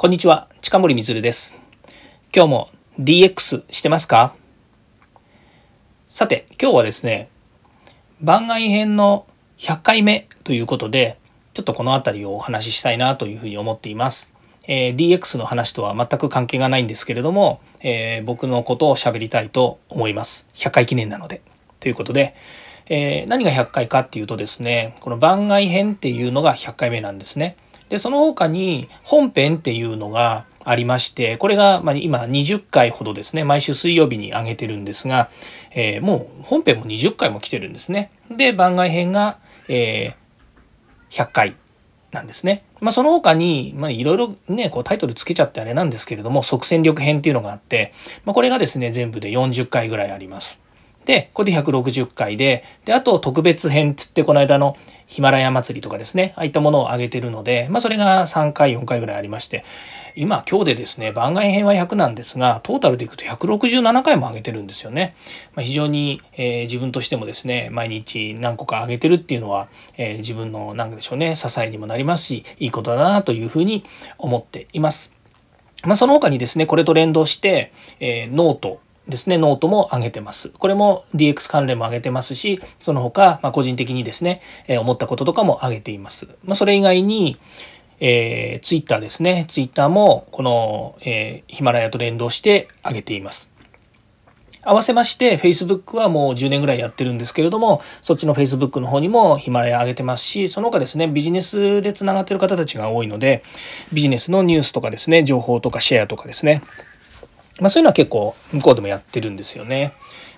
こんにちは、近森光です。今日も DX してますか？さて、今日はですね、番外編の100回目ということで、ちょっとこの辺りをお話ししたいなというふうに思っています。えー、DX の話とは全く関係がないんですけれども、えー、僕のことを喋りたいと思います。100回記念なので。ということで、えー、何が100回かっていうとですね、この番外編っていうのが100回目なんですね。で、その他に本編っていうのがありまして、これがま今20回ほどですね、毎週水曜日に上げてるんですが、えー、もう本編も20回も来てるんですね。で、番外編が、えー、100回なんですね。まあ、その他に、まあ、いろいろね、こうタイトルつけちゃってあれなんですけれども、即戦力編っていうのがあって、まあ、これがですね、全部で40回ぐらいあります。で、これで160回で、で、あと特別編つってこの間のヒマラヤ祭りとかですね、ああいったものを上げてるので、まあそれが3回、4回ぐらいありまして、今、今日でですね、番外編は100なんですが、トータルでいくと167回も上げてるんですよね。まあ、非常に、えー、自分としてもですね、毎日何個か上げてるっていうのは、えー、自分の何でしょうね、支えにもなりますし、いいことだなというふうに思っています。まあ、その他にですね、これと連動して、えー、ノート、ですね、ノートも上げてます。これも DX 関連も上げてますし、その他、ま、個人的にですね、え、思ったこととかも上げています。まあ、それ以外に、えー、Twitter ですね。Twitter もこの、えー、ヒマラヤと連動して上げています。合わせまして Facebook はもう10年ぐらいやってるんですけれども、そっちの Facebook の方にもヒマラヤ上げてますし、その他ですね、ビジネスでつながってる方たちが多いので、ビジネスのニュースとかですね、情報とかシェアとかですね、まあ、そういうのは結構向こうでもやってるんですよね。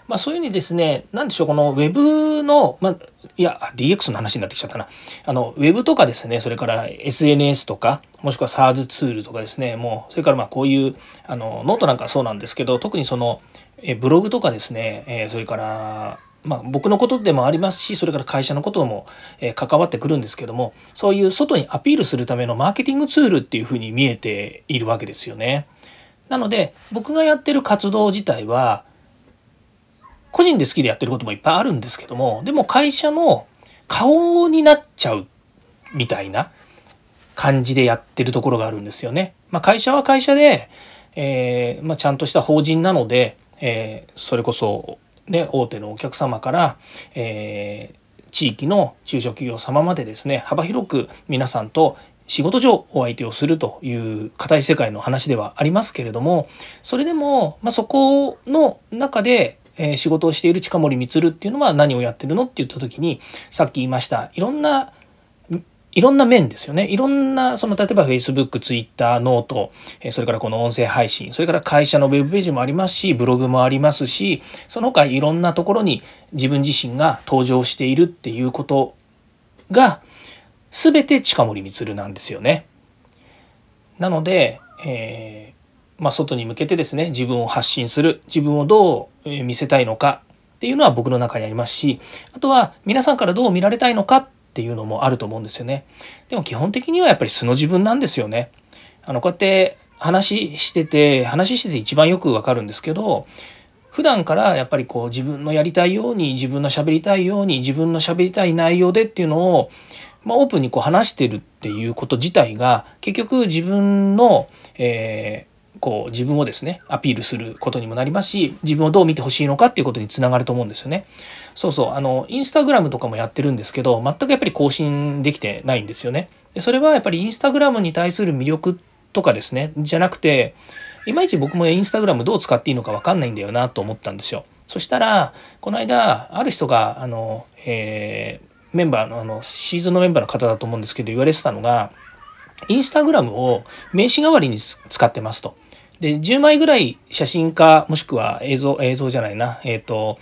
まあ、そういうふうにですね、なんでしょう、この Web の、まあ、いや、DX の話になってきちゃったな。あの、Web とかですね、それから SNS とか、もしくは SARS ツールとかですね、もう、それからまあこういう、あの、ノートなんかそうなんですけど、特にその、えブログとかですね、えそれから、まあ、僕のことでもありますしそれから会社のことも、え関わってくるんですけどもそういう外にアピールするためのマーケティングツールっていうふうに見えているわけですよね。なので僕がやってる活動自体は個人で好きでやってることもいっぱいあるんですけどもでも会社の顔になっちゃうみたいな感じでやってるところがあるんですよね。まあ、会社は会社で、えー、まあ、ちゃんとした法人なので、えー、それこそ、ね、大手のお客様から、えー、地域の中小企業様までですね幅広く皆さんと仕事上お相手をするという硬い世界の話ではありますけれどもそれでも、まあ、そこの中でえ仕事をしている近森満っていうのは何をやってるのって言った時にさっき言いましたいろんないろんな面ですよね。いろんな、その、例えば Facebook、Twitter、ノート、それからこの音声配信、それから会社のウェブページもありますし、ブログもありますし、その他いろんなところに自分自身が登場しているっていうことが、全て近森光なんですよね。なので、えー、まあ、外に向けてですね自分を発信する自分をどう見せたいのかっていうのは僕の中にありますしあとは皆さんからどう見られたいのかっていうのもあると思うんですよね。でも基本的にはやっぱり素の自分なんですよね。あのこうやって話してて話してて一番よくわかるんですけど普段からやっぱりこう自分のやりたいように自分の喋りたいように自分の喋りたい内容でっていうのをまあ、オープンにこう話してるっていうこと自体が結局自分の、えー、こう自分をですねアピールすることにもなりますし自分をどう見てほしいのかっていうことにつながると思うんですよね。そうそうあのインスタグラムとかもやってるんですけど全くやっぱり更新できてないんですよね。でそれはやっぱりインスタグラムに対する魅力とかですねじゃなくていまいち僕もインスタグラムどう使っていいのか分かんないんだよなと思ったんですよ。そしたらこの間ある人があの、えーメンバーのあのシーズンのメンバーの方だと思うんですけど言われてたのがインスタグラムを名刺代わりに使ってますと。で10枚ぐらい写真かもしくは映像映像じゃないなえっ、ー、と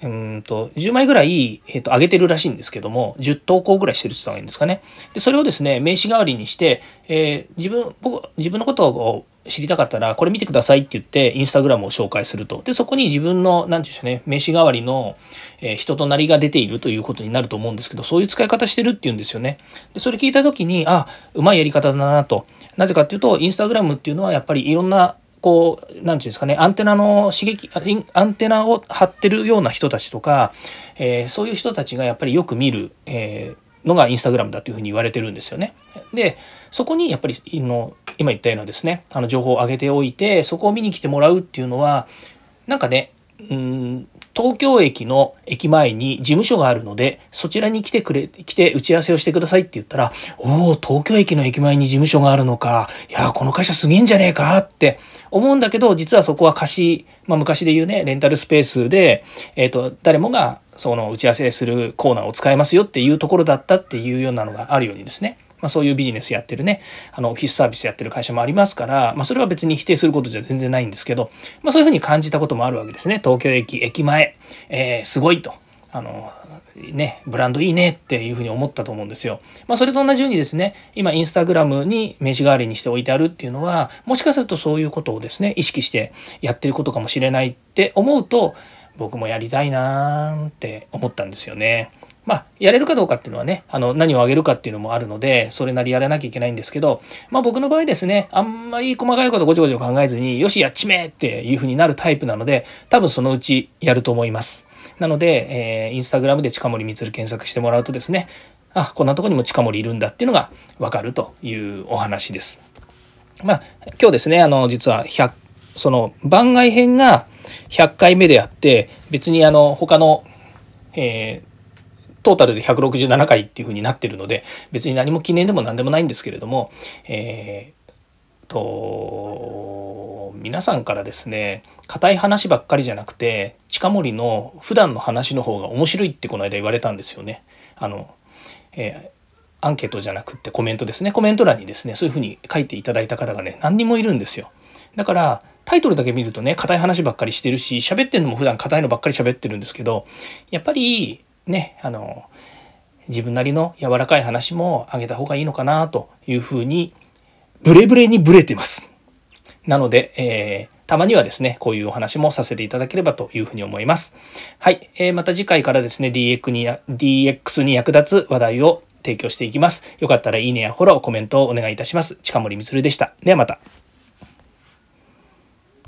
うんと10枚ぐらい、えー、と上げてるらしいんですけども10投稿ぐらいしてるって言った方がいいんですかねでそれをですね名刺代わりにして、えー、自分僕自分のことを知りたかったらこれ見てくださいって言ってインスタグラムを紹介すると。でそこに自分の何て言うんでしょうね名刺代わりの、え人となりが出ているということになると思うんですけどそういう使い方してるっていうんですよね。でそれ聞いた時にあうまいやり方だなと。なぜかっていうとインスタグラムっていうのはやっぱりいろんなこう何て言うんですかねアンテナの刺激アンテナを張ってるような人たちとか、えー、そういう人たちがやっぱりよく見る、えーのがインスタグラムだというふうに言われてるんですよね。でそこにやっぱりの今言ったようなですね、あの情報を上げておいて、そこを見に来てもらうっていうのは、なんかね、うん東京駅の駅前に事務所があるので、そちらに来てくれ、来て打ち合わせをしてくださいって言ったら、おお、東京駅の駅前に事務所があるのか、いや、この会社すげえんじゃねえかって思うんだけど、実はそこは貸し、まあ昔で言うね、レンタルスペースで、えっ、ー、と、誰もがその打ち合わせするコーナーを使えますよっていうところだったっていうようなのがあるようにですね、まあ、そういうビジネスやってるね、あの、オフィスサービスやってる会社もありますから、まあ、それは別に否定することじゃ全然ないんですけど、まあ、そういうふうに感じたこともあるわけですね。東京駅、駅前、えー、すごいと。あの、ね、ブランドいいねっていうふうに思ったと思うんですよ。まあ、それと同じようにですね、今インスタグラムに名刺代わりにしておいてあるっていうのは、もしかするとそういうことをですね、意識してやってることかもしれないって思うと、僕もやりたいなーって思ったんですよね。まあ、やれるかどうかっていうのはね、あの、何をあげるかっていうのもあるので、それなりやらなきゃいけないんですけど、まあ僕の場合ですね、あんまり細かいことごちょごちょ考えずに、よし、やっちめっていう風になるタイプなので、多分そのうちやると思います。なので、えー、インスタグラムで近森光検索してもらうとですね、あ、こんなとこにも近森いるんだっていうのがわかるというお話です。まあ、今日ですね、あの、実は100、その番外編が100回目であって、別にあの、他の、えートータルで167回っていう風になってるので別に何も記念でも何でもないんですけれどもえー、と皆さんからですね硬い話ばっかりじゃなくて近森の普段の話の方が面白いってこの間言われたんですよね。あのえーアンケートじゃなくってコメントですね。コメント欄にですね、そういうふうに書いていただいた方がね、何人もいるんですよ。だから、タイトルだけ見るとね、硬い話ばっかりしてるし、喋ってるのも普段硬いのばっかり喋ってるんですけど、やっぱり、ね、あの、自分なりの柔らかい話もあげた方がいいのかなというふうに、ブレブレにブレてます。なので、えー、たまにはですね、こういうお話もさせていただければというふうに思います。はい。えー、また次回からですね、DX に DX に役立つ話題を提供していきます。よかったらいいねやフォロー、コメントをお願いいたします。近森光でした。ではまた。